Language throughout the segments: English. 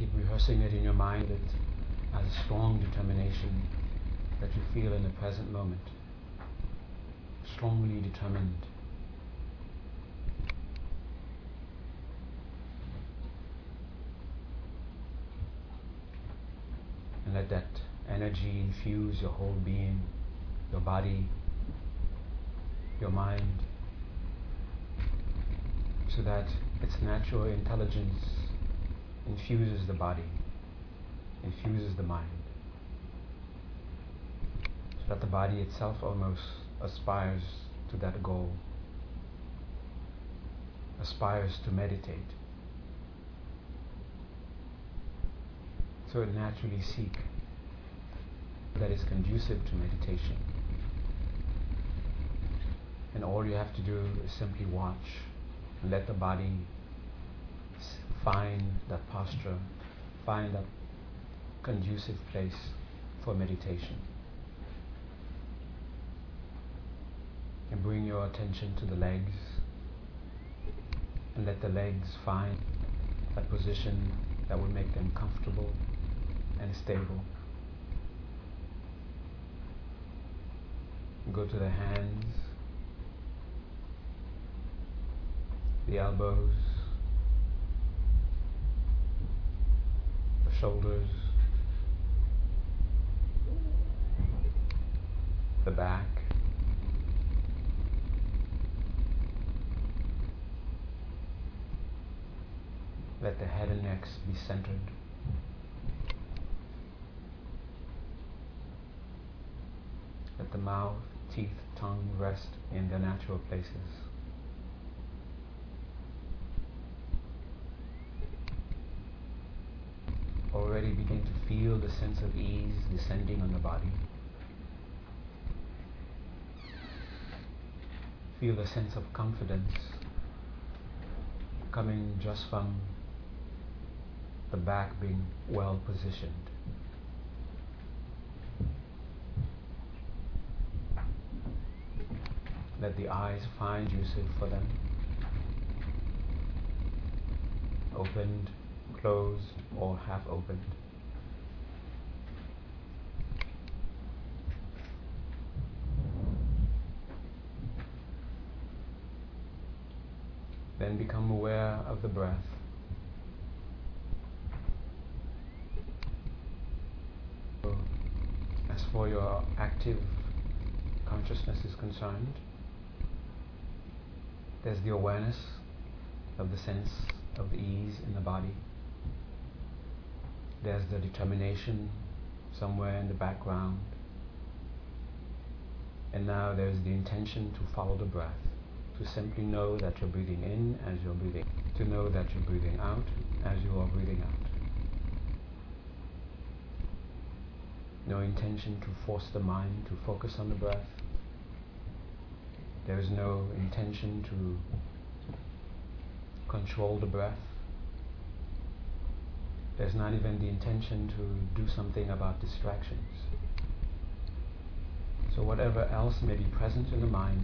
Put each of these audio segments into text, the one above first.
Keep rehearsing it in your mind it as a strong determination that you feel in the present moment. Strongly determined. And let that energy infuse your whole being, your body, your mind, so that its natural intelligence infuses the body, infuses the mind, so that the body itself almost aspires to that goal, aspires to meditate. So it naturally seek that is conducive to meditation. And all you have to do is simply watch let the body find that posture, find that conducive place for meditation. And bring your attention to the legs and let the legs find that position that will make them comfortable and stable. Go to the hands, the elbows, the shoulders, the back. Let the head and neck be centered. Let the mouth, teeth, tongue rest in their natural places. Already begin to feel the sense of ease descending on the body. Feel the sense of confidence coming just from the back being well positioned. Let the eyes find usage for them. Opened, closed, or half opened. Then become aware of the breath. As for your active consciousness is concerned, there's the awareness of the sense of the ease in the body. There's the determination somewhere in the background. And now there's the intention to follow the breath, to simply know that you're breathing in as you're breathing, to know that you're breathing out as you are breathing out. No intention to force the mind to focus on the breath. There is no intention to control the breath. There's not even the intention to do something about distractions. So whatever else may be present in the mind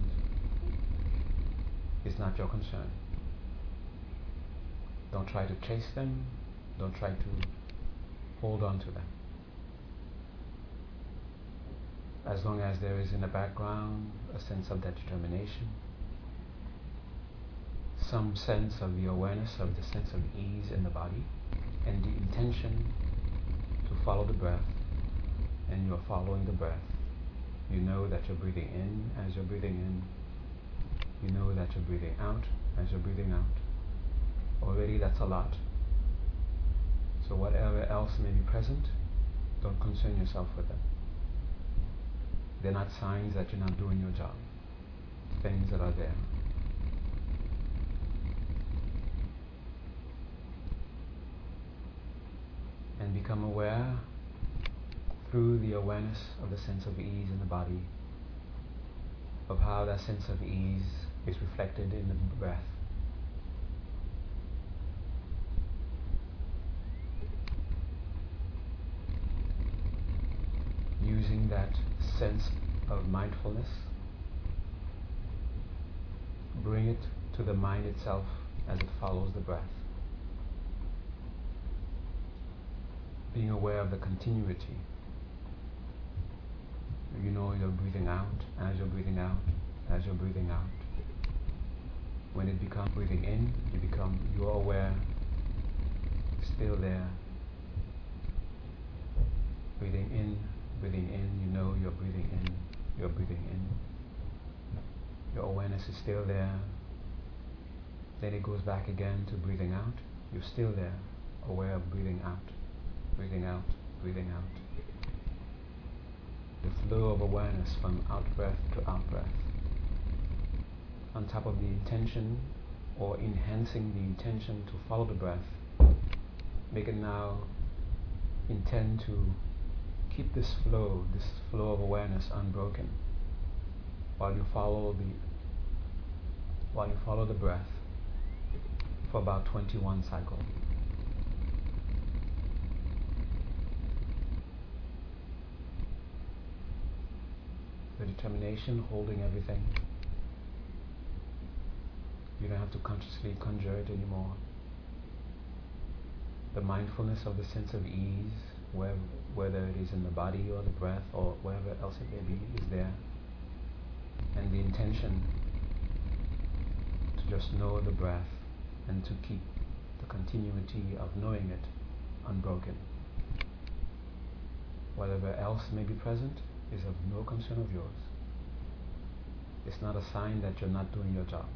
is not your concern. Don't try to chase them. Don't try to hold on to them. As long as there is in the background a sense of that determination, some sense of the awareness of the sense of ease in the body, and the intention to follow the breath, and you're following the breath. You know that you're breathing in as you're breathing in. You know that you're breathing out as you're breathing out. Already that's a lot. So whatever else may be present, don't concern yourself with them. They're not signs that you're not doing your job. Things that are there. And become aware through the awareness of the sense of ease in the body, of how that sense of ease is reflected in the breath. Using that sense of mindfulness, bring it to the mind itself as it follows the breath. Being aware of the continuity. You know you're breathing out as you're breathing out, as you're breathing out. When it becomes breathing in, you become you're aware, still there. Breathing in, breathing in, you know you're breathing in, you're breathing in. Your awareness is still there. Then it goes back again to breathing out. You're still there, aware of breathing out, breathing out, breathing out. The flow of awareness from out breath to out breath. On top of the intention or enhancing the intention to follow the breath, make it now intend to keep this flow, this flow of awareness unbroken while you follow the while you follow the breath for about 21 cycles. The determination holding everything. You don't have to consciously conjure it anymore. The mindfulness of the sense of ease, where, whether it is in the body or the breath or wherever else it may be, is there. And the intention to just know the breath and to keep the continuity of knowing it unbroken. Whatever else may be present is of no concern of yours. It's not a sign that you're not doing your job.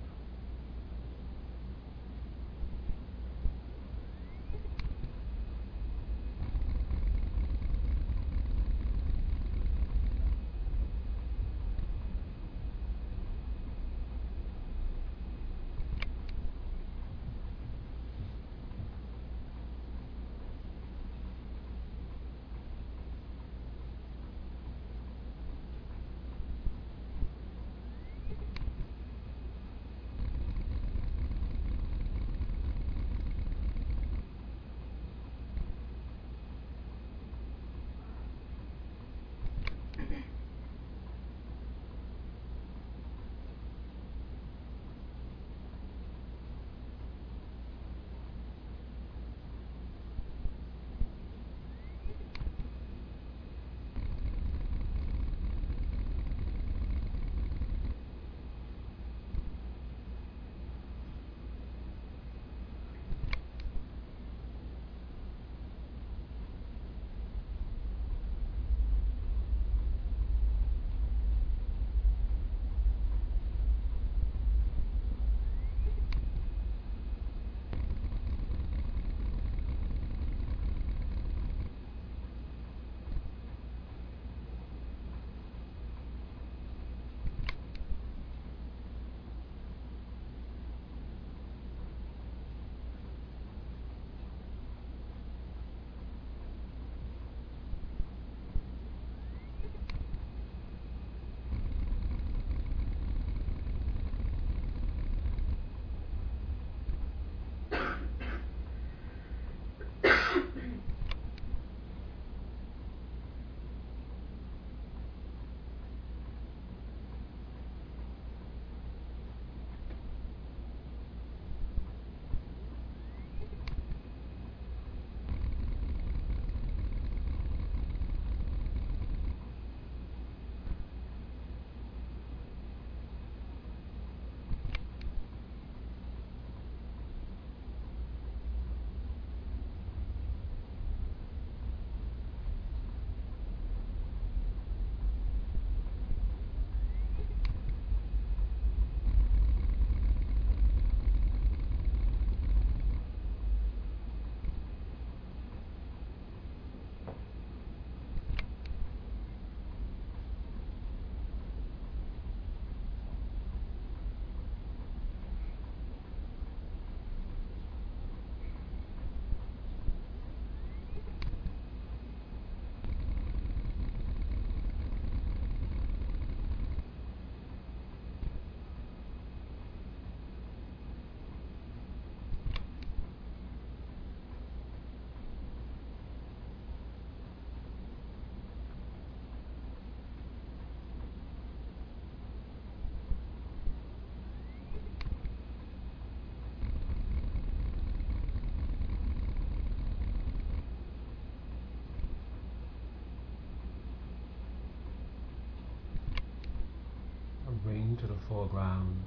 To the foreground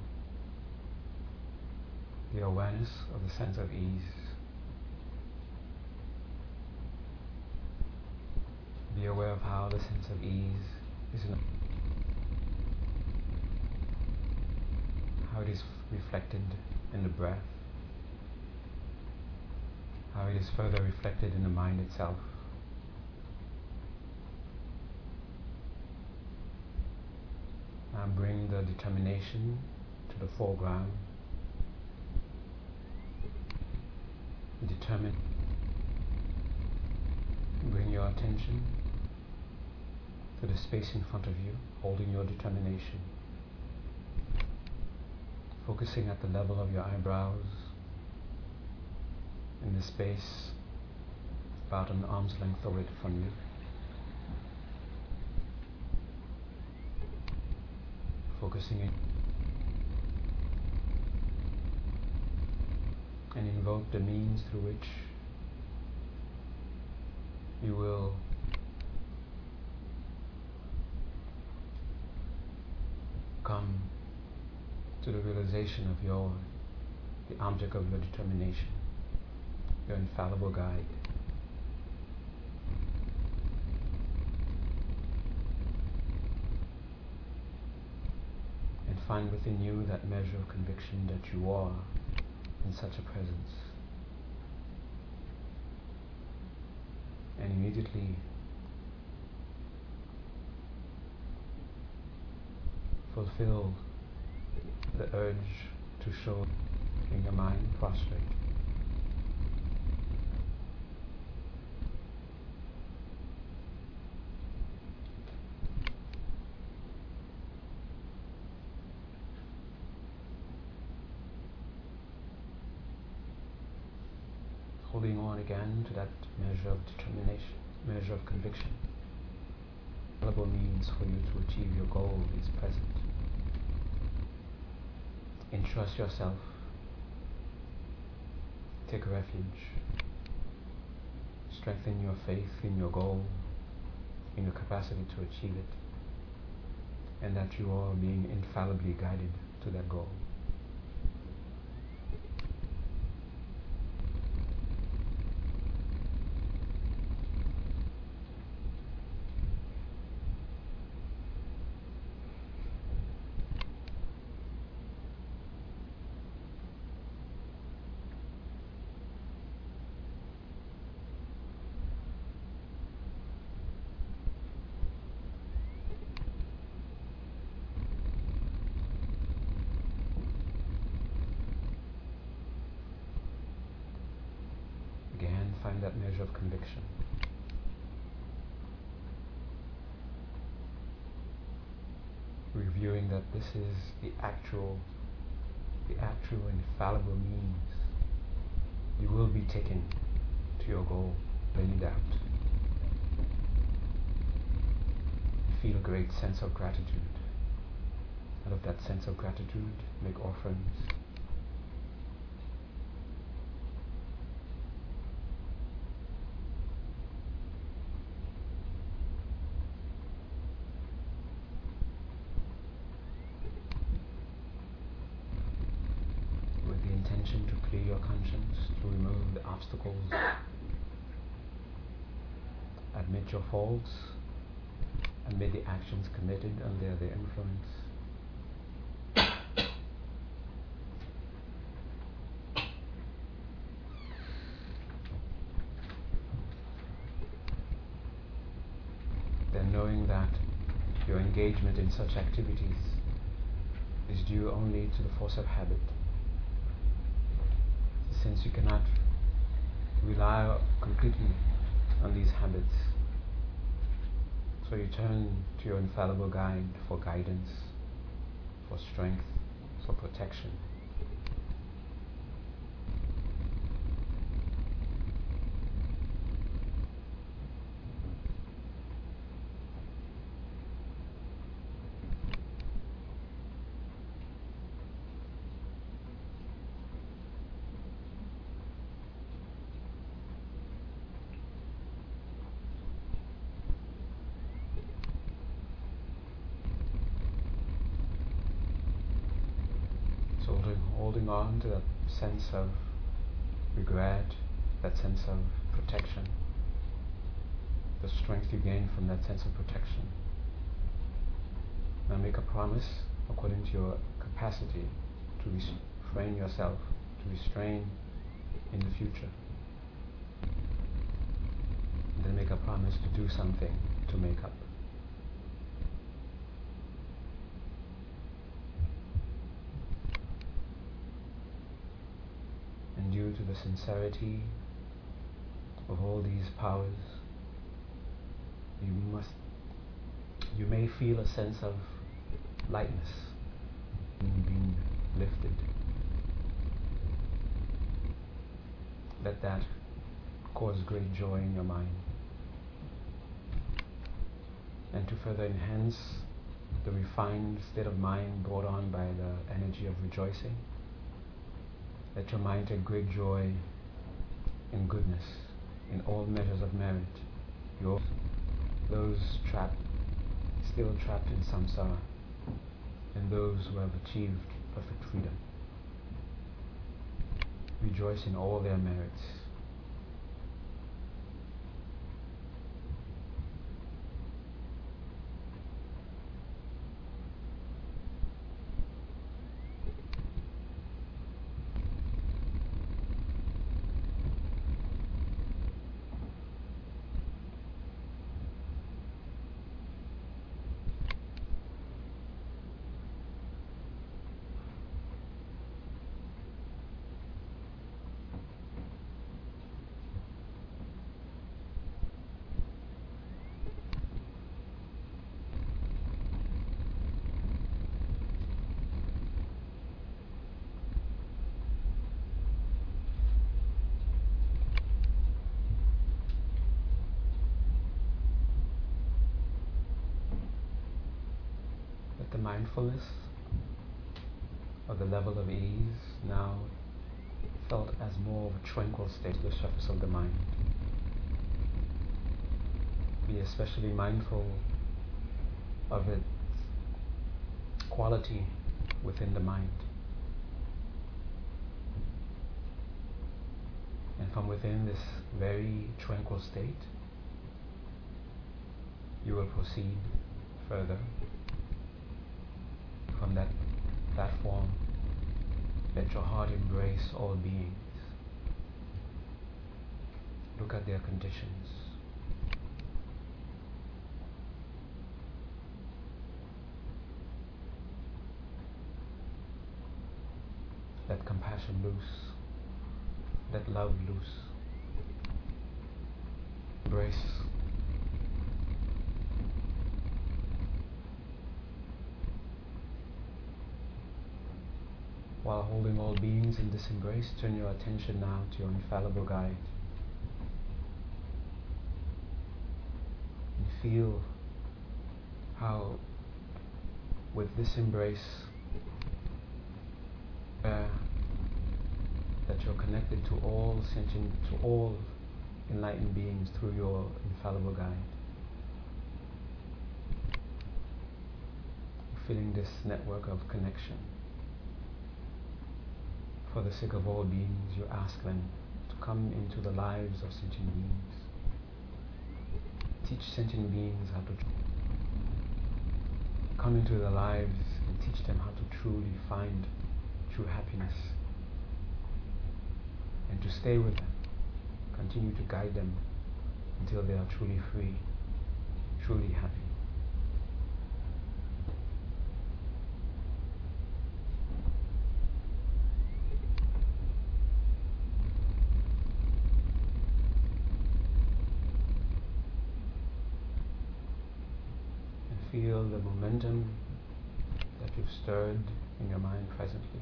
the awareness of the sense of ease. Be aware of how the sense of ease is how it is reflected in the breath, how it is further reflected in the mind itself. And bring the determination to the foreground. Determine. Bring your attention to the space in front of you, holding your determination. Focusing at the level of your eyebrows, in the space about an arm's length away from you. Focusing in and invoke the means through which you will come to the realization of your the object of your determination, your infallible guide. And find within you that measure of conviction that you are in such a presence. And immediately fulfill the urge to show in your mind prostrate. Holding on again to that measure of determination, measure of conviction. Available means for you to achieve your goal is present. Entrust yourself. Take refuge. Strengthen your faith in your goal, in your capacity to achieve it, and that you are being infallibly guided to that goal. find that measure of conviction. Reviewing that this is the actual, the actual infallible means you will be taken to your goal, any doubt. Feel a great sense of gratitude. Out of that sense of gratitude, make offerings Your faults. Admit the actions committed under their influence. then knowing that your engagement in such activities is due only to the force of habit, since you cannot rely completely on these habits. So you turn to your infallible guide for guidance, for strength, for protection. Sense of regret, that sense of protection, the strength you gain from that sense of protection. Now make a promise according to your capacity to restrain yourself, to restrain in the future. And then make a promise to do something to make up. And due to the sincerity of all these powers, you must you may feel a sense of lightness being lifted. Let that cause great joy in your mind. And to further enhance the refined state of mind brought on by the energy of rejoicing, let your mind take great joy in goodness, in all measures of merit. Your, those trapped, still trapped in samsara, and those who have achieved perfect freedom. Rejoice in all their merits. Mindfulness of the level of ease now felt as more of a tranquil state to the surface of the mind. Be especially mindful of its quality within the mind. And from within this very tranquil state, you will proceed further from that platform, let your heart embrace all beings. Look at their conditions. Let compassion loose. Let love loose. Embrace Holding all beings in this embrace, turn your attention now to your infallible guide. And feel how, with this embrace, uh, that you're connected to all sentient, to all enlightened beings through your infallible guide. Feeling this network of connection. For the sake of all beings, you ask them to come into the lives of sentient beings. Teach sentient beings how to come into their lives and teach them how to truly find true happiness and to stay with them. Continue to guide them until they are truly free, truly happy. feel the momentum that you've stirred in your mind presently.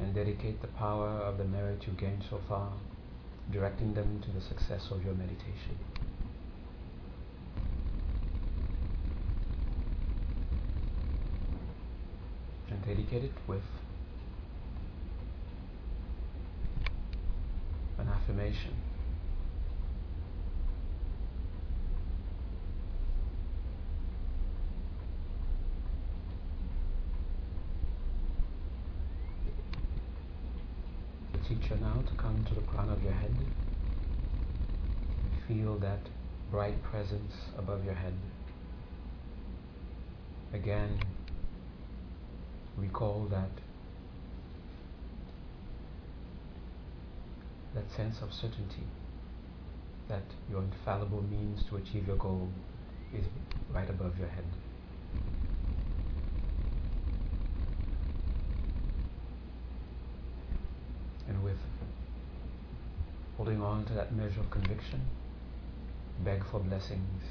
And dedicate the power of the merit you gained so far, directing them to the success of your meditation. And dedicate it with an affirmation. teacher now to come to the crown of your head. Feel that bright presence above your head. Again, recall that that sense of certainty that your infallible means to achieve your goal is right above your head. And with holding on to that measure of conviction, beg for blessings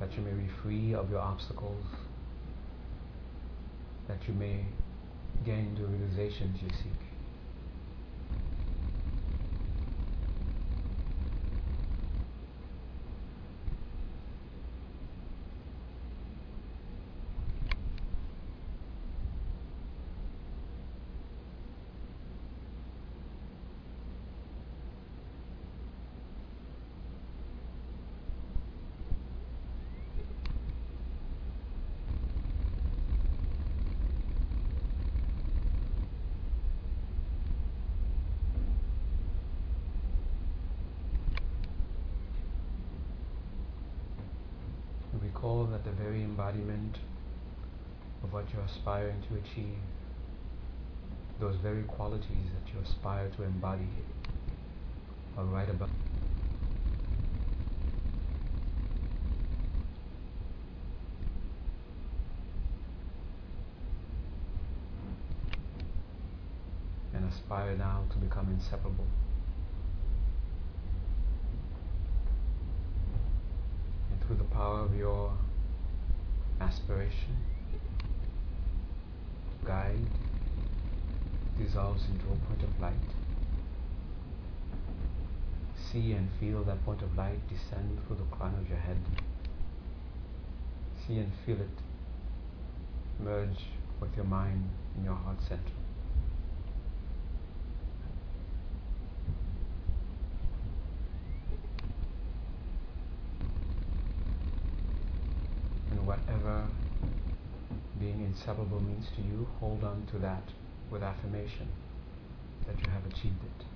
that you may be free of your obstacles, that you may gain the realizations you seek. recall that the very embodiment of what you're aspiring to achieve, those very qualities that you aspire to embody, or write about. And aspire now to become inseparable. through the power of your aspiration, dissolves into a point of light. See and feel that point of light descend through the crown of your head. See and feel it merge with your mind in your heart center. whatever inseparable means to you, hold on to that with affirmation that you have achieved it.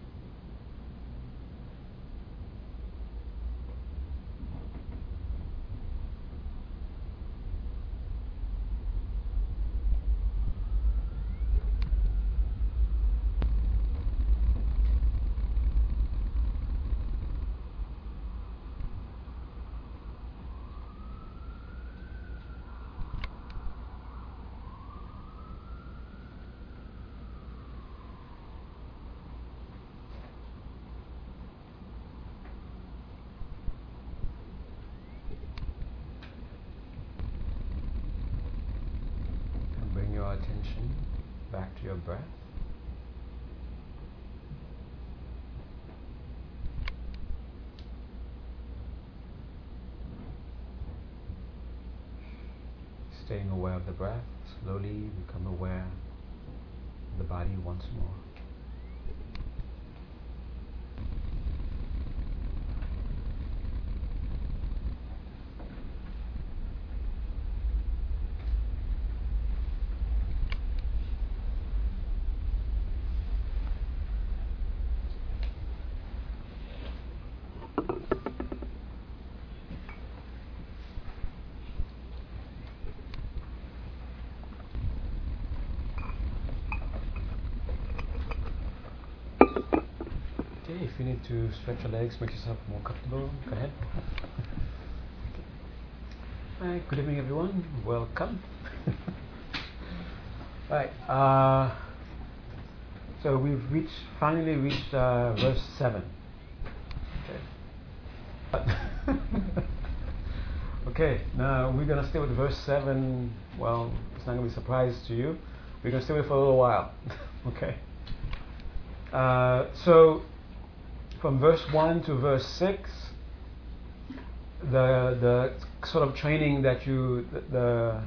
Attention back to your breath. Staying aware of the breath, slowly become aware of the body once more. if you need to stretch your legs, make yourself more comfortable, go ahead. Hi, good evening everyone, welcome. right, uh, so we've reached, finally reached uh, verse 7. Okay. okay, now we're going to stay with verse 7. Well, it's not going to be a surprise to you. We're going to stay with it for a little while. okay. Uh, so from verse 1 to verse 6, the, the sort of training that you, the, the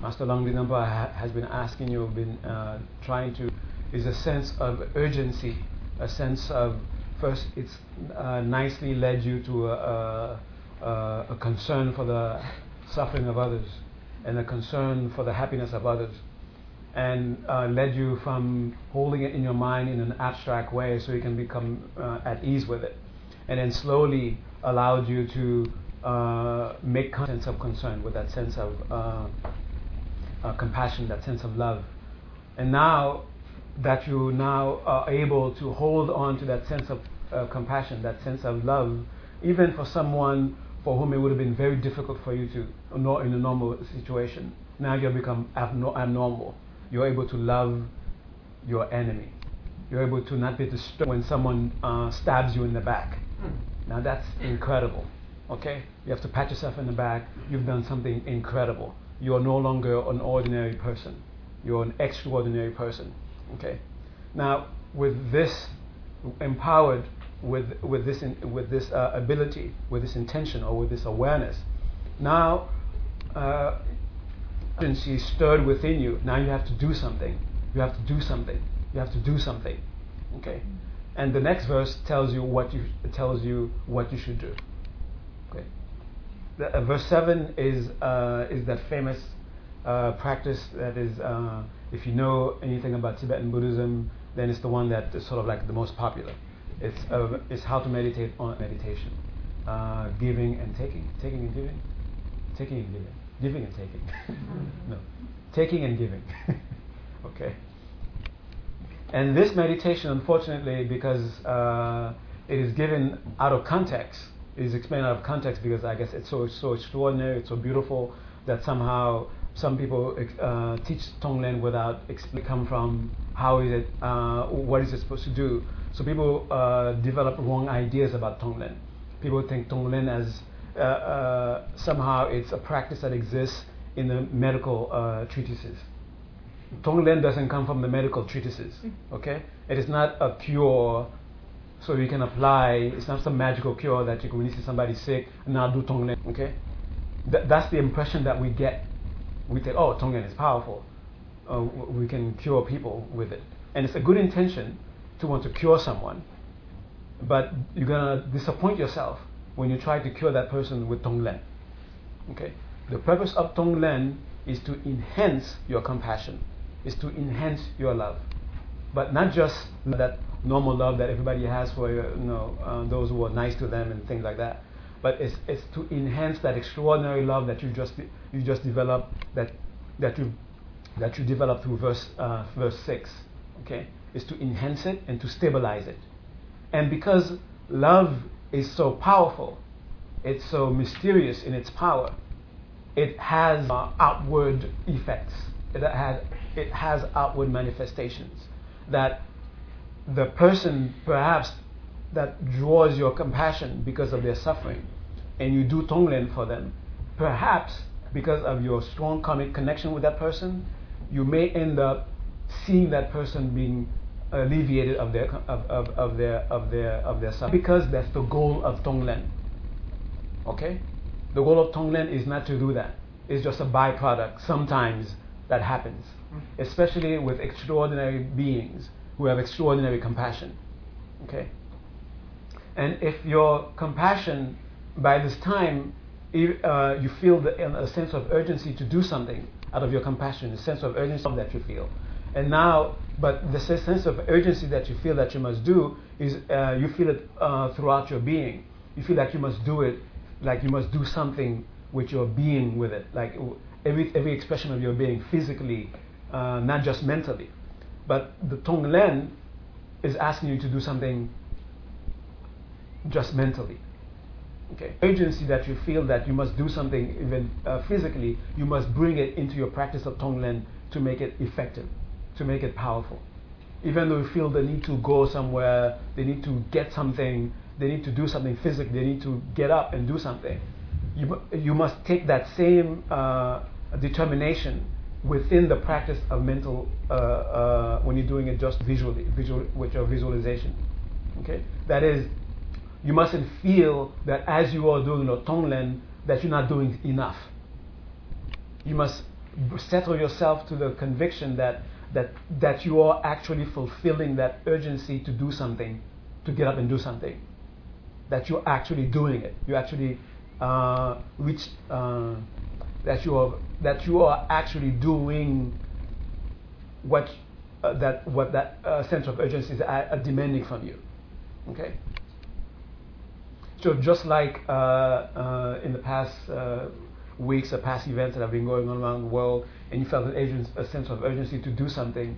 Master Lang ha, has been asking you, been uh, trying to, is a sense of urgency, a sense of, first, it's uh, nicely led you to a, a, a concern for the suffering of others and a concern for the happiness of others. And uh, led you from holding it in your mind in an abstract way so you can become uh, at ease with it. And then slowly allowed you to uh, make sense of concern with that sense of uh, uh, compassion, that sense of love. And now that you now are able to hold on to that sense of uh, compassion, that sense of love, even for someone for whom it would have been very difficult for you to, not in a normal situation. Now you have become abnormal you're able to love your enemy. You're able to not be disturbed when someone uh, stabs you in the back. Now that's incredible. Okay? You have to pat yourself in the back. You've done something incredible. You are no longer an ordinary person. You're an extraordinary person. Okay? Now, with this empowered with with this in, with this uh, ability, with this intention, or with this awareness, now uh, she stirred within you. Now you have to do something. You have to do something. You have to do something. Okay. And the next verse tells you what you tells you what you should do. Okay. The, uh, verse seven is uh, is that famous uh, practice that is uh, if you know anything about Tibetan Buddhism, then it's the one that is sort of like the most popular. It's uh, it's how to meditate on meditation, uh, giving and taking, taking and giving, taking and giving giving and taking. no, taking and giving. okay. And this meditation, unfortunately, because uh, it is given out of context, it is explained out of context because I guess it's so so extraordinary, it's so beautiful that somehow some people uh, teach Tonglen without expl- come from how is it, uh, what is it supposed to do. So people uh, develop wrong ideas about Tonglen. People think Tonglen as somehow it's a practice that exists in the medical uh, treatises. Tonglen doesn't come from the medical treatises, okay? It is not a cure so you can apply, it's not some magical cure that you can, when you see somebody sick, and now do Tonglen, okay? Th- that's the impression that we get. We think, oh, Tonglen is powerful. Uh, we can cure people with it. And it's a good intention to want to cure someone, but you're going to disappoint yourself when you try to cure that person with Tonglen. Okay? The purpose of Tonglen is to enhance your compassion, is to enhance your love. But not just that normal love that everybody has for you know, uh, those who are nice to them and things like that. But it's, it's to enhance that extraordinary love that you just you just develop that that you that you develop through verse uh, verse six. Okay, is to enhance it and to stabilize it. And because love is so powerful, it's so mysterious in its power, it has uh, outward effects. It has, it has outward manifestations. That the person perhaps that draws your compassion because of their suffering, and you do tonglen for them, perhaps because of your strong karmic connection with that person, you may end up seeing that person being alleviated of their of, of, of their of their of their suffering because that's the goal of Tonglen. Okay, the goal of Tonglen is not to do that. It's just a byproduct. Sometimes that happens, mm-hmm. especially with extraordinary beings who have extraordinary compassion. Okay, and if your compassion by this time uh, you feel the, a sense of urgency to do something out of your compassion, a sense of urgency that you feel and now, but the sense of urgency that you feel that you must do is uh, you feel it uh, throughout your being. You feel like you must do it, like you must do something with your being with it, like every every expression of your being physically, uh, not just mentally. But the Tonglen is asking you to do something just mentally. Okay. Urgency that you feel that you must do something even uh, physically, you must bring it into your practice of Tonglen to make it effective to make it powerful. Even though you feel they need to go somewhere, they need to get something, they need to do something physically, they need to get up and do something. You, you must take that same uh, determination within the practice of mental uh, uh, when you're doing it just visually, visual with your visualization. Okay, that is, you mustn't feel that as you are doing the tonglen that you're not doing enough. You must settle yourself to the conviction that that, that you are actually fulfilling that urgency to do something, to get up and do something. That you're actually doing it. You actually uh, reach, uh, that, you are, that you are actually doing what uh, that what that uh, sense of urgency is uh, demanding from you. Okay. So just like uh, uh, in the past uh, weeks or past events that have been going on around the world, and you felt an a sense of urgency to do something,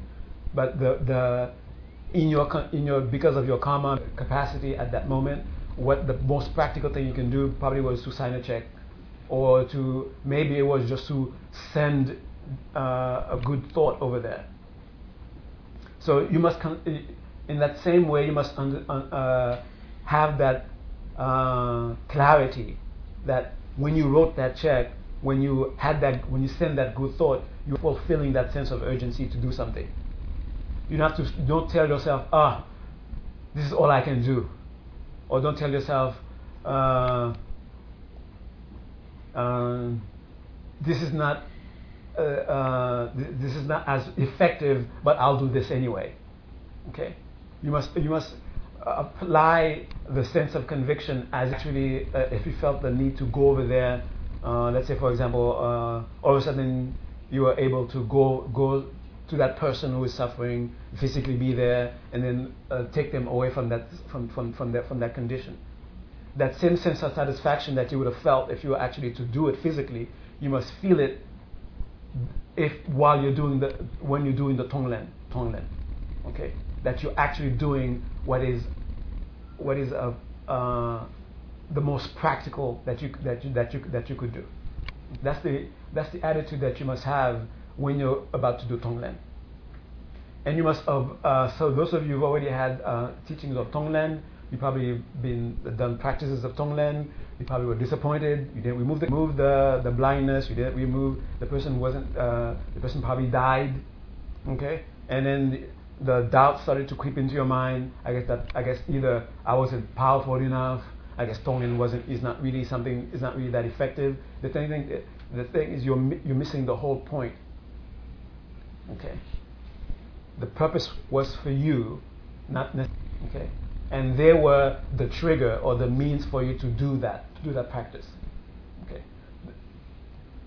but the the in your in your because of your karma capacity at that moment, what the most practical thing you can do probably was to sign a check, or to maybe it was just to send uh, a good thought over there. So you must, in that same way, you must uh, have that uh, clarity that when you wrote that check, when you had that, when you send that good thought, you're fulfilling that sense of urgency to do something. You don't have to. Don't tell yourself, ah, this is all I can do, or don't tell yourself, uh, uh, this is not uh, uh, this is not as effective, but I'll do this anyway. Okay, you must you must apply the sense of conviction as actually uh, if you felt the need to go over there. Uh, let's say, for example, uh, all of a sudden you are able to go go to that person who is suffering, physically be there, and then take them away from that from from from that from that condition. That same sense of satisfaction that you would have felt if you were actually to do it physically, you must feel it if while you're doing the when you're doing the tonglen tonglen okay that you're actually doing what is what is a, uh, the most practical that you that you that you that you could do that's the that's the attitude that you must have when you're about to do tonglen and you must have uh, so those of you who've already had uh, teachings of tonglen you probably been done practices of tonglen you probably were disappointed. You didn't remove the, remove the, the blindness. You didn't remove the person wasn't uh, the person probably died. Okay, and then the, the doubt started to creep into your mind. I guess that I guess either I wasn't powerful enough. I guess Tonglen wasn't is not really something is not really that effective. The thing the thing is you're you're missing the whole point. Okay. The purpose was for you, not. Okay and they were the trigger or the means for you to do that, to do that practice. Okay.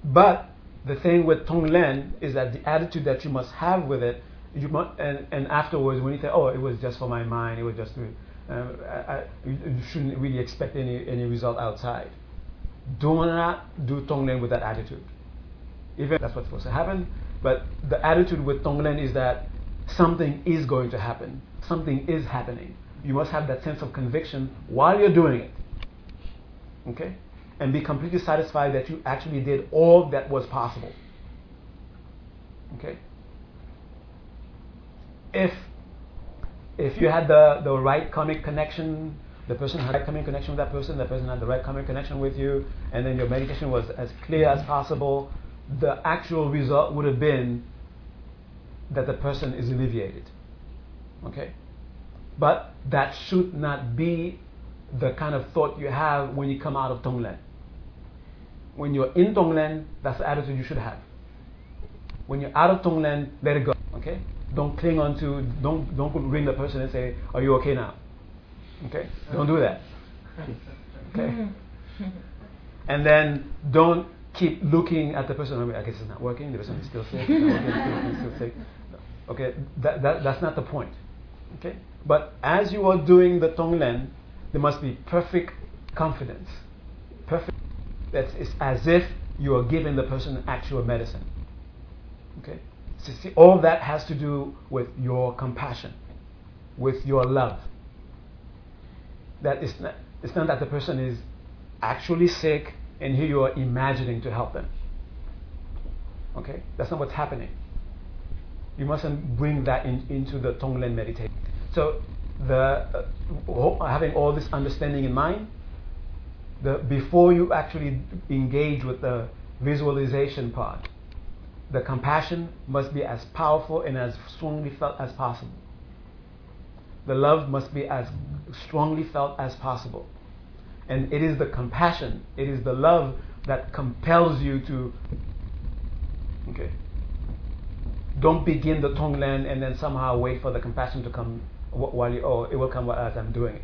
But the thing with Tonglen is that the attitude that you must have with it, you must, and, and afterwards when you say, oh, it was just for my mind, it was just, to, Um, I, I, you shouldn't really expect any, any result outside. Do not do Tonglen with that attitude. Even that's what's supposed to happen, but the attitude with Tonglen is that something is going to happen, something is happening you must have that sense of conviction while you're doing it. Okay? And be completely satisfied that you actually did all that was possible. Okay? If if you had the, the right karmic connection, the person had the right karmic connection with that person, the person had the right karmic connection with you, and then your meditation was as clear as possible, the actual result would have been that the person is alleviated. Okay? But that should not be the kind of thought you have when you come out of Tonglen. When you're in Tonglen, that's the attitude you should have. When you're out of Tonglen, let it go. Okay? Don't cling on to, don't, don't ring the person and say, Are you okay now? Okay? Don't do that. Okay? And then don't keep looking at the person. I guess it's not working. The person is still sick. still sick. Okay? That, that, that's not the point. Okay? But as you are doing the Tonglen, there must be perfect confidence. Perfect. That's it's as if you are giving the person actual medicine. Okay? So see, all that has to do with your compassion, with your love. That it's not, it's not that the person is actually sick and here you are imagining to help them. Okay? That's not what's happening. You mustn't bring that in, into the Tonglen meditation. So, the, uh, having all this understanding in mind, the, before you actually engage with the visualization part, the compassion must be as powerful and as strongly felt as possible. The love must be as strongly felt as possible. And it is the compassion, it is the love that compels you to. Okay. Don't begin the tongue Tonglen and then somehow wait for the compassion to come while you, oh, it will come as I'm doing it.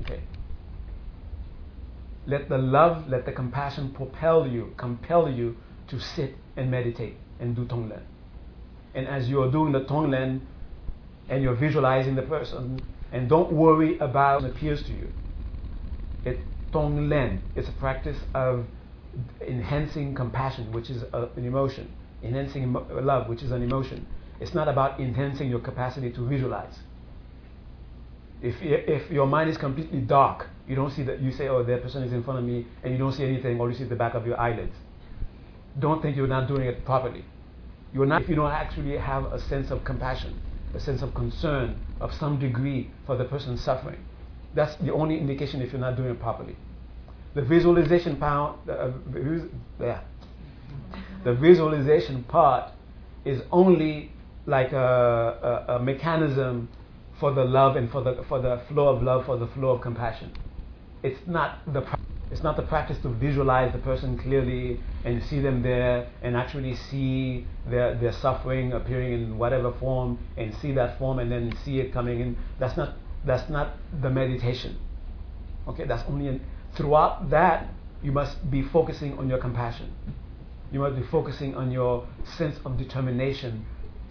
Okay. Let the love, let the compassion propel you, compel you to sit and meditate and do Tonglen. And as you're doing the Tonglen and you're visualizing the person, and don't worry about what appears to you. It Tonglen. It's a practice of enhancing compassion, which is a, an emotion, enhancing emo- love, which is an emotion. It's not about enhancing your capacity to visualize. If, if your mind is completely dark, you don't see that, you say, oh, that person is in front of me, and you don't see anything, or you see the back of your eyelids. Don't think you're not doing it properly. You're not, if you don't actually have a sense of compassion, a sense of concern of some degree for the person suffering. That's the only indication if you're not doing it properly. The visualization part, uh, yeah, the visualization part is only like a, a, a mechanism for the love and for the for the flow of love, for the flow of compassion. It's not the it's not the practice to visualize the person clearly and see them there and actually see their, their suffering appearing in whatever form and see that form and then see it coming in. That's not that's not the meditation. Okay, that's only in, throughout that you must be focusing on your compassion. You must be focusing on your sense of determination,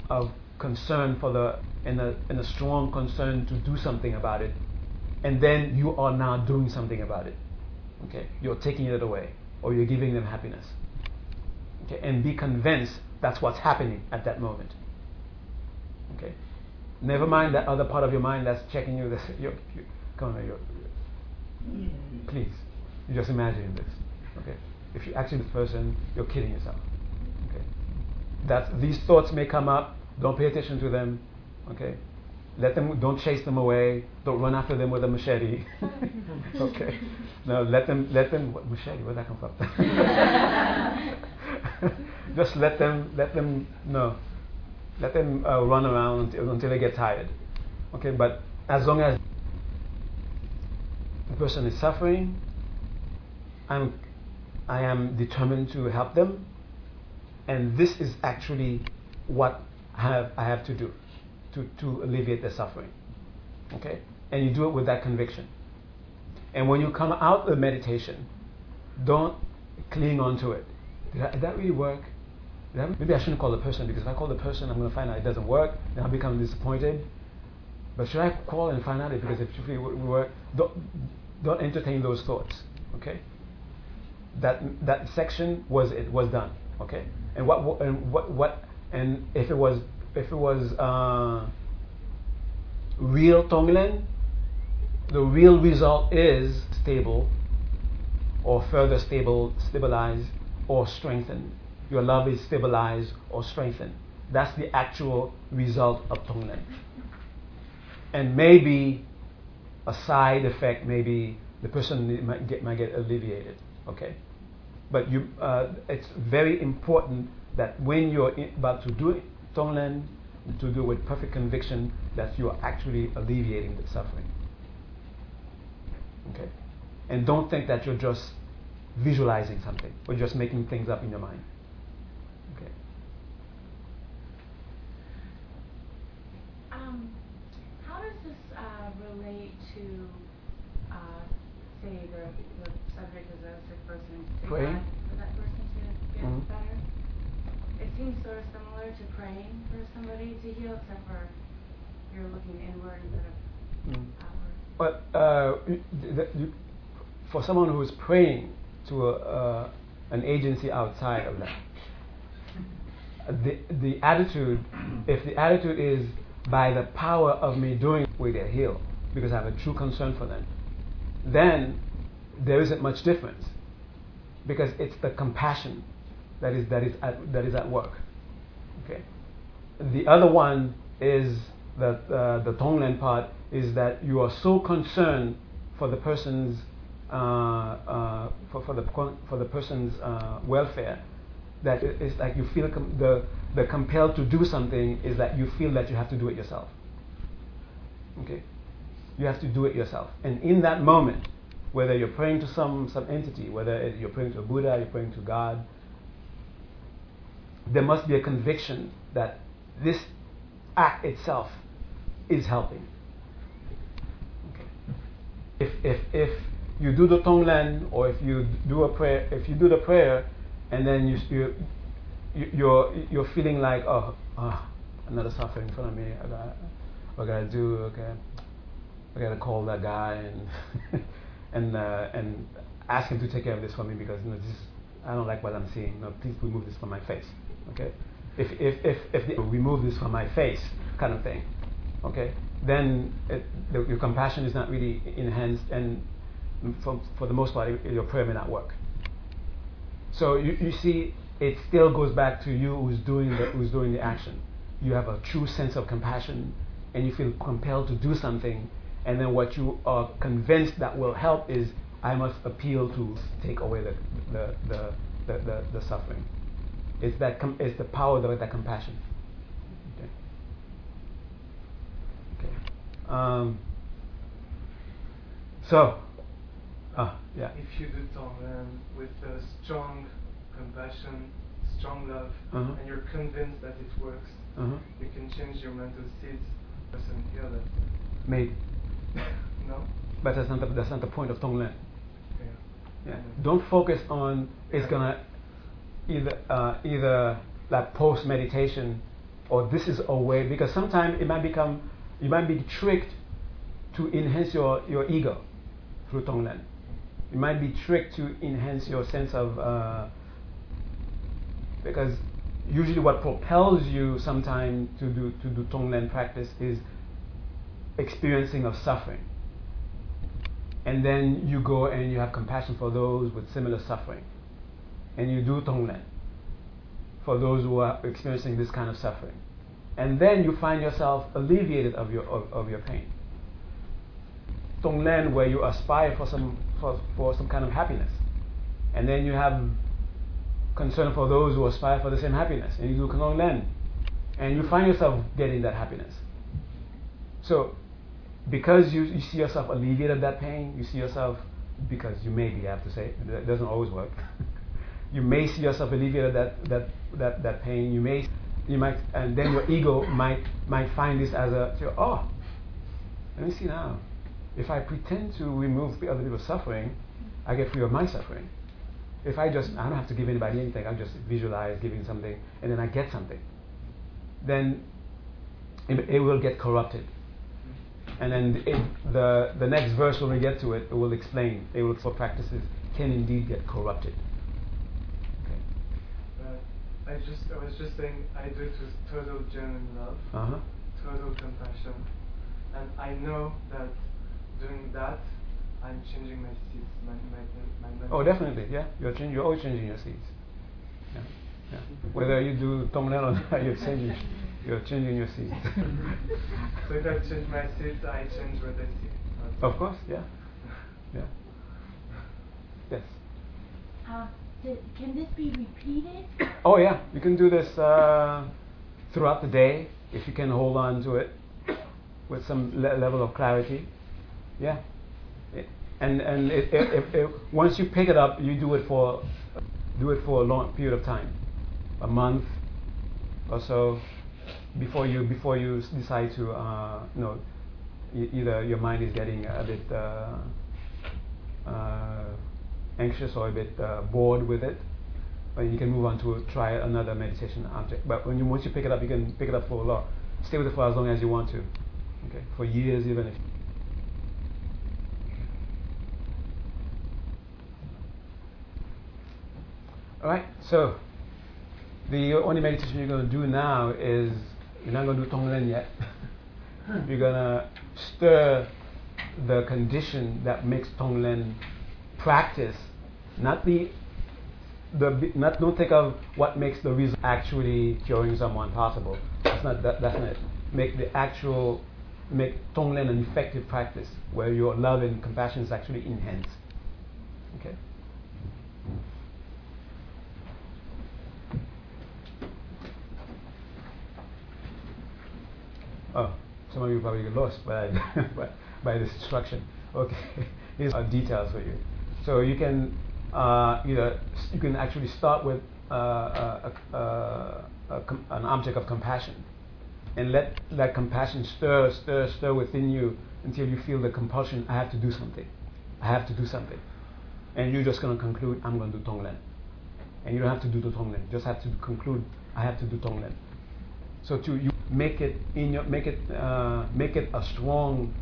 of concern for the and a, and a strong concern to do something about it. And then you are now doing something about it. Okay, you're taking it away or you're giving them happiness. Okay, and be convinced that's what's happening at that moment. Okay, never mind that other part of your mind that's checking you. This, you're, you're, come on, you're, please, you just imagine this. Okay, if you're actually this person, you're kidding yourself. Okay, that these thoughts may come up. Don't pay attention to them. Okay, let them, don't chase them away. Don't run after them with a machete. okay. No, let them, let them, what, machete, where'd that come from? Just let them, let them, no. Let them uh, run around until, until they get tired. Okay, but as long as the person is suffering, I'm, I am determined to help them, and this is actually what I have, I have to do to, to alleviate the suffering. Okay? And you do it with that conviction. And when you come out of meditation, don't cling on to it. Did, I, did that really work? That, maybe I shouldn't call the person because if I call the person, I'm going to find out it doesn't work, then I'll become disappointed. But should I call and find out it because if it really work? Don't, don't entertain those thoughts. Okay? That that section was it was done. Okay? And what and what what and if it was if it was uh, real Tonglen, the real result is stable or further stable, stabilized or strengthened. Your love is stabilized or strengthened. That's the actual result of Tonglen. And maybe a side effect, maybe the person might get, might get alleviated. Okay? But you, uh, it's very important that when you're about to do it, Tonglen to do with perfect conviction that you are actually alleviating the suffering. Okay? And don't think that you're just visualizing something or just making things up in your mind. Okay. Um, how does this uh, relate to, uh, say, the, the subject is a sick person, Praying? for that person to get Mhm. better? It seems sort of similar to praying for somebody to heal, except for you're looking inward instead of Mm. outward. But uh, th- for someone who is praying to a, uh, an agency outside of that, the, the attitude, if the attitude is by the power of me doing, we get healed because I have a true concern for them, then there isn't much difference because it's the compassion that is that is at, that is at work. Okay. The other one is that uh, the Tonglen part is that you are so concerned for the person's uh, uh, for, for the for the person's uh, welfare that it's like you feel the the compelled to do something is that you feel that you have to do it yourself. Okay, you have to do it yourself, and in that moment, whether you're praying to some some entity, whether you're praying to a Buddha, you're praying to God, there must be a conviction that this act itself is helping. Okay. If, if, if you do the Tonglen or if you do a prayer, if you do the prayer and then you, you, you're you're feeling like oh, oh another suffering in front of me. I got I gotta do. Okay, I gotta call that guy and and uh, and ask him to take care of this for me because you know this I don't like what I'm seeing. No, please remove this from my face. Okay, if if if if the, remove this from my face, kind of thing. Okay, then it, the, your compassion is not really enhanced, and for for the most part, your prayer may not work. So you, you see, it still goes back to you who's doing the, who's doing the action. You have a true sense of compassion, and you feel compelled to do something. And then what you are convinced that will help is I must appeal to take away the the the, the, the, the suffering. It's that com- it's the power of that compassion. Okay. Okay. Um, so, ah, yeah. If you do Tonglen with a strong compassion, strong love, uh-huh. and you're convinced that it works, uh-huh. you can change your mental state. Person hear that. Maybe. no. But that's not the, that's not the point of Tonglen. Yeah. Don't focus on it's gonna either uh, either like post meditation or this is a way because sometimes it might become you might be tricked to enhance your, your ego through Tonglen. You might be tricked to enhance your sense of uh, because usually what propels you sometimes to do to do Tonglen practice is experiencing of suffering. And then you go and you have compassion for those with similar suffering. And you do Tonglen for those who are experiencing this kind of suffering. And then you find yourself alleviated of your, of, of your pain. Tonglen where you aspire for some, for, for some kind of happiness. And then you have concern for those who aspire for the same happiness. And you do Tonglen. And you find yourself getting that happiness. So because you, you see yourself alleviated that pain, you see yourself, because you may be, I have to say, it doesn't always work. you may see yourself alleviated that, that, that, that pain. You may, you might, and then your ego might, might find this as a, oh, let me see now. If I pretend to remove other people's suffering, I get free of my suffering. If I just, I don't have to give anybody anything, I just visualize giving something, and then I get something, then it, it will get corrupted and then it, the, the next verse, when we get to it, it will explain for practices can indeed get corrupted. Okay. Uh, I just I was just saying I do it with total genuine love, uh-huh. total compassion, and I know that doing that I'm changing my seeds, my my, my, my Oh, definitely, yeah. You're changing. You're always changing your seeds. Yeah. Yeah. Whether you do Tonglen or not, you're changing. You're changing your seat. so if I change my seat, I change what I see. Of course, yeah. Yeah. Yes. Uh, can this be repeated? Oh yeah, you can do this uh, throughout the day if you can hold on to it with some le- level of clarity. Yeah. It, and and it, it, once you pick it up, you do it for do it for a long period of time, a month or so before you before you decide to uh, you know either your mind is getting a bit uh, uh, anxious or a bit uh, bored with it, but you can move on to try another meditation object. But when you once you pick it up, you can pick it up for a lot. Stay with it for as long as you want to. Okay, for years even if. All right, so the only meditation you're going to do now is you're not going to do Tonglen yet. You're going to stir the condition that makes Tonglen practice, not the the not don't think of what makes the reason actually curing someone possible. That's not that, that's not it. Make the actual make Tonglen an effective practice where your love and compassion is actually enhanced. Okay. Oh, some of you probably get lost by, by, by this instruction. Okay, here's our details for you. So you can uh, either you can actually start with uh, a, a, a, an object of compassion, and let that compassion stir, stir, stir within you until you feel the compulsion. I have to do something. I have to do something, and you're just going to conclude, I'm going to do Tonglen, and you don't have to do the Tonglen. You just have to conclude, I have to do Tonglen. So to you make it in your make it uh, make it a strong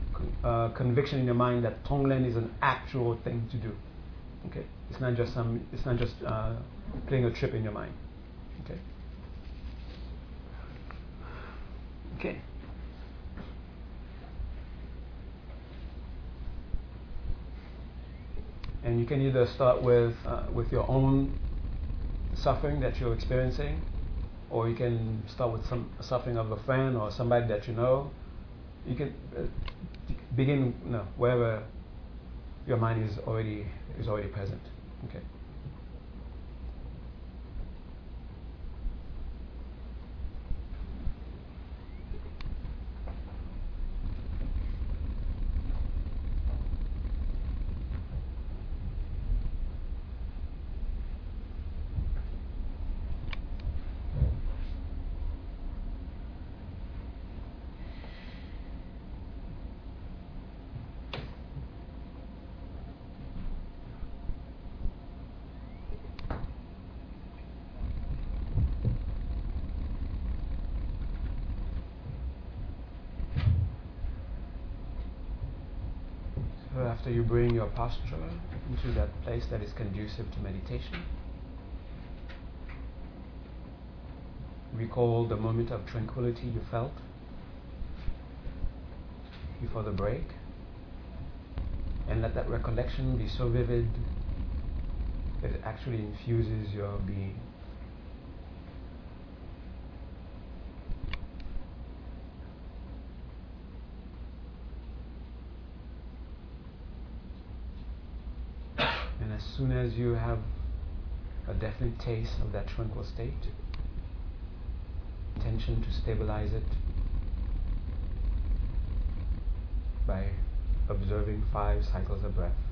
uh, conviction in your mind that Tonglen is an actual thing to do. Okay, it's not just some. It's not just uh, playing a trip in your mind. Okay. Okay. And you can either start with uh, with your own suffering that you're experiencing, or you can start with some suffering of a friend or somebody that you know. You can uh, begin you know, wherever your mind is already is already present. Okay. after you bring your posture into that place that is conducive to meditation, recall the moment of tranquility you felt before the break, and let that recollection be so vivid that it actually infuses your being. as soon as you have a definite taste of that tranquil state, intention to stabilize it by observing five cycles of breath.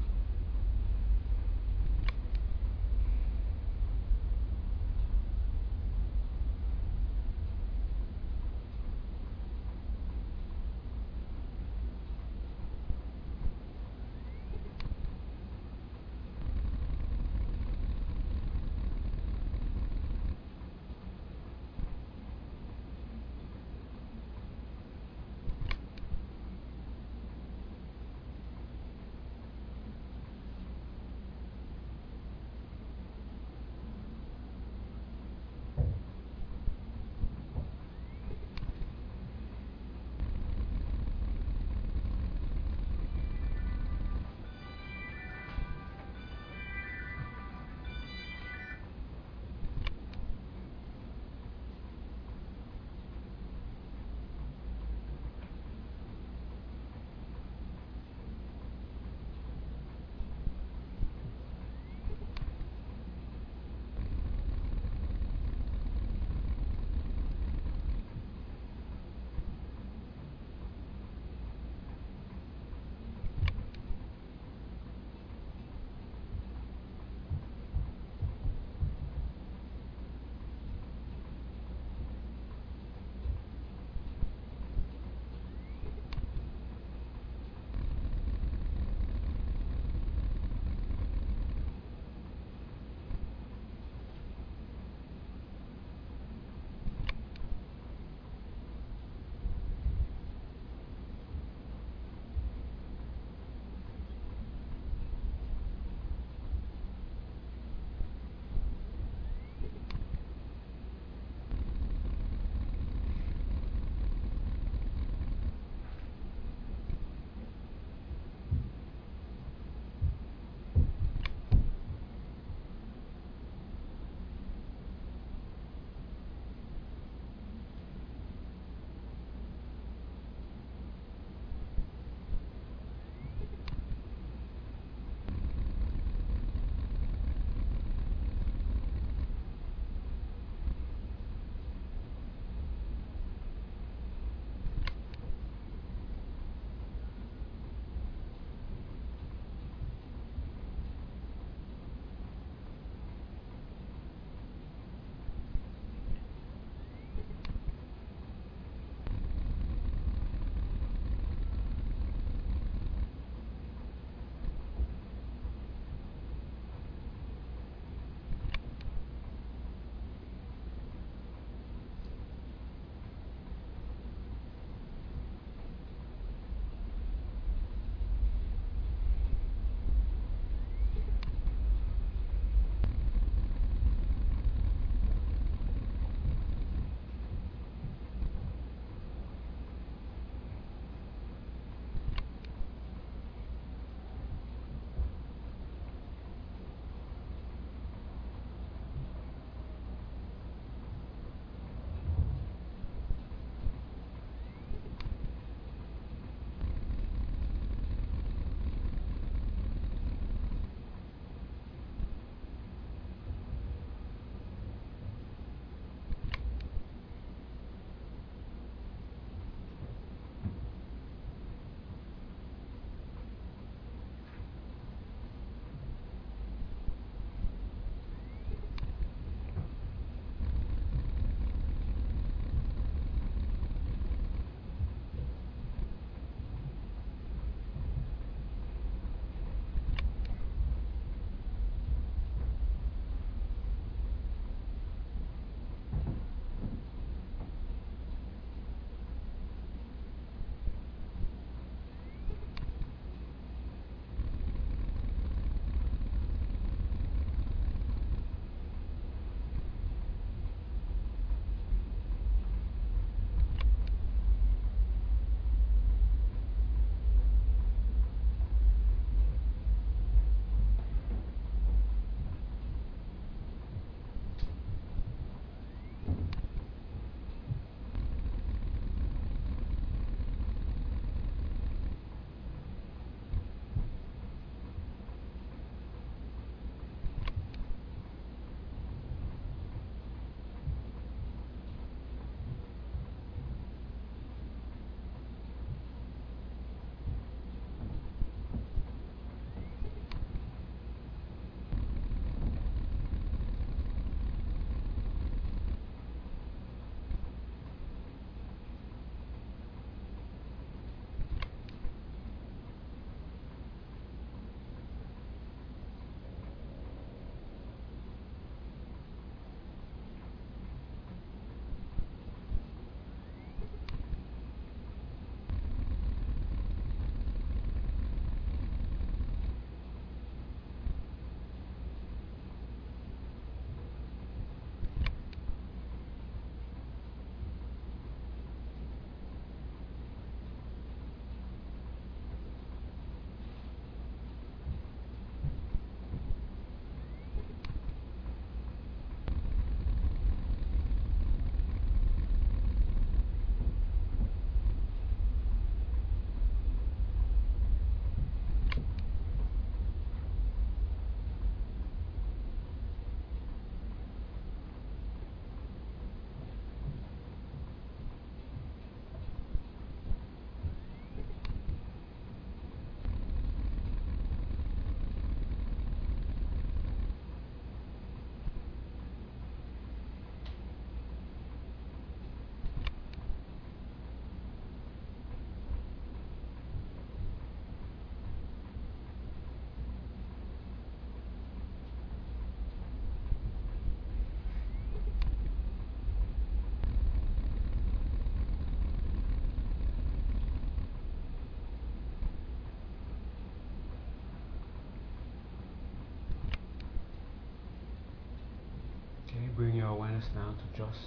Awareness now to just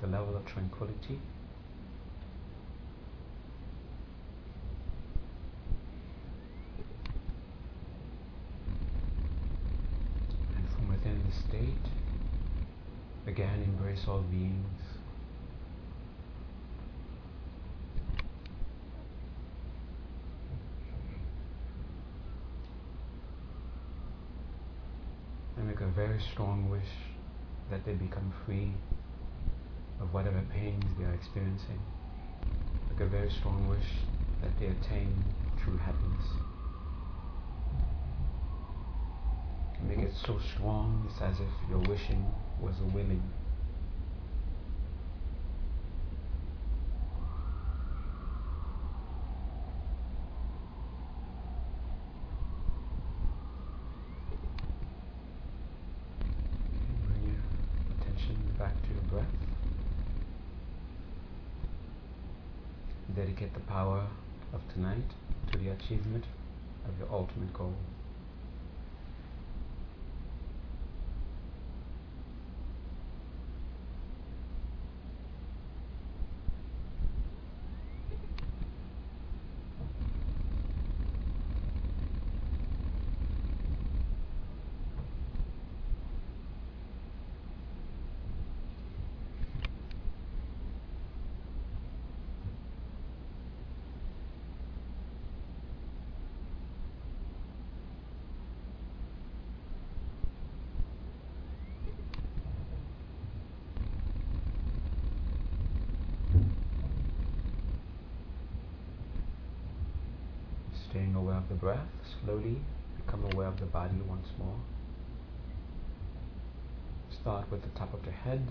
the level of tranquility. And from within the state, again embrace all beings. And make a very strong wish that they become free of whatever pains they are experiencing. Like a very strong wish that they attain true happiness. Make it so strong, it's as if your wishing was a willing. Bring your attention back to your breath. Dedicate the power of tonight to the achievement of your ultimate goal. Staying aware of the breath, slowly become aware of the body once more. Start with the top of the head,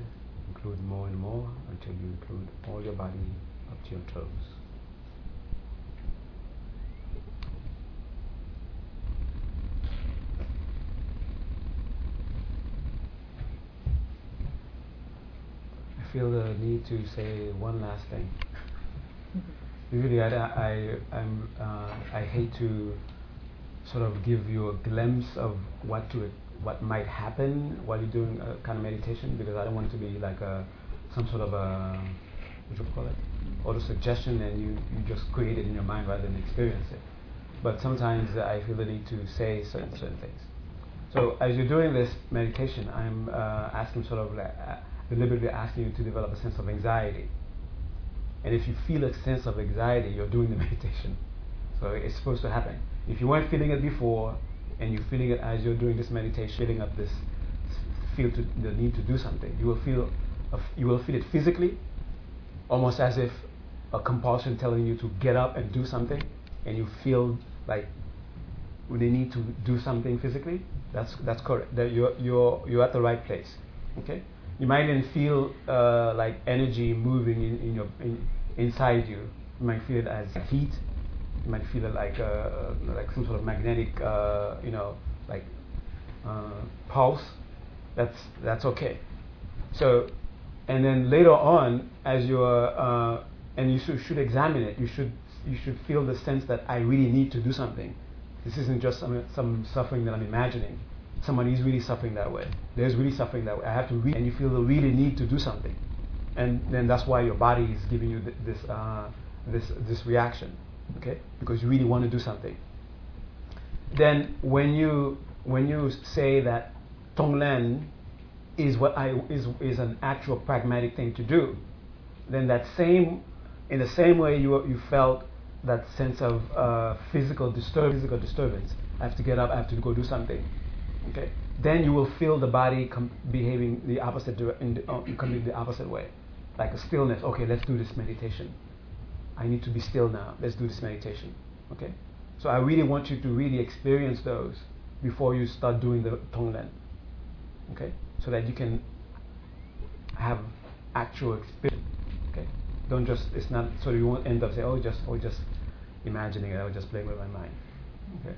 include more and more until you include all your body up to your toes. I feel the need to say one last thing. Usually, I, I, I'm, uh, I hate to sort of give you a glimpse of what to what might happen while you're doing a kind of meditation because I don't want it to be like a some sort of a what you call it auto suggestion and you, you just create it in your mind rather than experience it. But sometimes I feel the need to say certain certain things. So as you're doing this meditation, I'm uh, asking sort of uh, deliberately asking you to develop a sense of anxiety. And if you feel a sense of anxiety, you're doing the meditation. So it's supposed to happen. If you weren't feeling it before, and you're feeling it as you're doing this meditation, feeling up this feel to the need to do something, you will feel you will feel it physically, almost as if a compulsion telling you to get up and do something, and you feel like they need to do something physically. That's that's correct. That you're you're you're at the right place. Okay. You might even feel uh, like energy moving in, in your in, inside you. You might feel it as heat. You might feel it like uh, like some sort of magnetic, uh, you know, like uh, pulse. That's that's okay. So, and then later on, as you're uh, and you should, should examine it. You should you should feel the sense that I really need to do something. This isn't just some some suffering that I'm imagining. Someone is really suffering that way. There's really suffering that way. I have to read, and you feel the really need to do something, and then that's why your body is giving you th- this uh, this this reaction, okay? Because you really want to do something. Then when you when you say that Tonglen is what I is is an actual pragmatic thing to do, then that same in the same way you you felt that sense of uh, physical disturb physical disturbance. I have to get up. I have to go do something. Okay. Then you will feel the body com- behaving the opposite dire- in the, uh, the opposite way, like a stillness. Okay, let's do this meditation. I need to be still now. Let's do this meditation. Okay. So I really want you to really experience those before you start doing the Tonglen. Okay. So that you can have actual experience. Okay. Don't just it's not so you won't end up saying oh just oh just imagining it. I was just playing with my mind. Okay.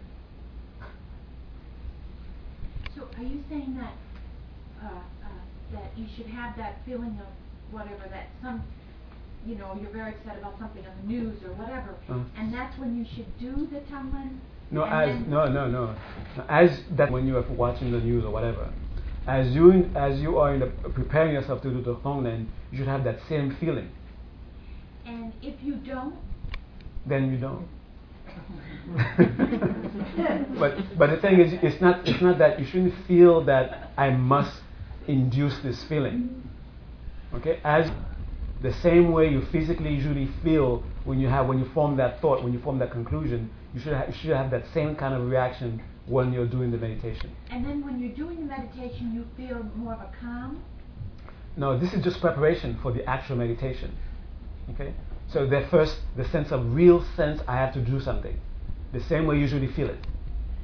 So are you saying that, uh, uh, that you should have that feeling of whatever, that some, you know, you're very upset about something on the news or whatever, Uh. and that's when you should do the Tonglen? No, as no, no, no. As that when you are watching the news or whatever, as you as you are in the, preparing yourself to do the Tonglen, you should have that same feeling. And if you don't, then you don't. but but the thing is, it's not it's not that you shouldn't feel that I must induce this feeling. Okay, as the same way you physically usually feel when you have when you form that thought, when you form that conclusion, you should ha- you should have that same kind of reaction when you're doing the meditation. And then when you're doing the meditation, you feel more of a calm. No, this is just preparation for the actual meditation. Okay, so the first the sense of real sense I have to do something, the same way you usually feel it.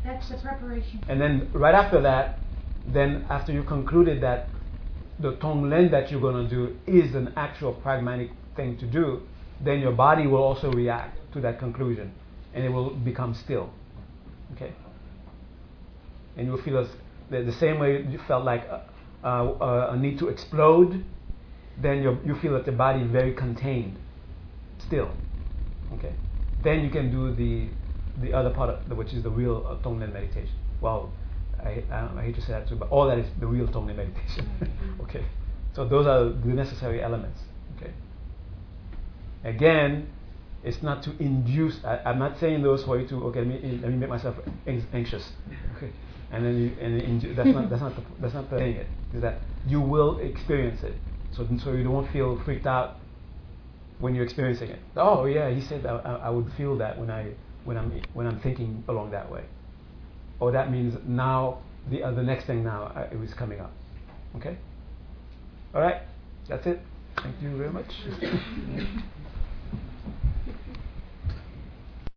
That's the preparation. And then right after that, then after you concluded that the tonglen that you're going to do is an actual pragmatic thing to do, then your body will also react to that conclusion and it will become still. Okay? And you'll feel as, the, the same way you felt like a, a, a need to explode, then you feel that the body is very contained, still. Okay? Then you can do the, the other part, of which is the real uh, Tonglen meditation. Well, I, I, hate to say that too, but all that is the real Tonglen meditation. Mm-hmm. okay, so those are the necessary elements. Okay. Again, it's not to induce. I, am not saying those for you to okay. Let me, let me make myself anxious. Okay, and then you and indu- that's not that's not the, that's not the thing. It is that you will experience it. So so you don't feel freaked out when you're experiencing it. Oh yeah, he said I, I would feel that when I when I'm when I'm thinking along that way or that means now the uh, the next thing now uh, it was coming up. Okay. All right. That's it. Thank you very much.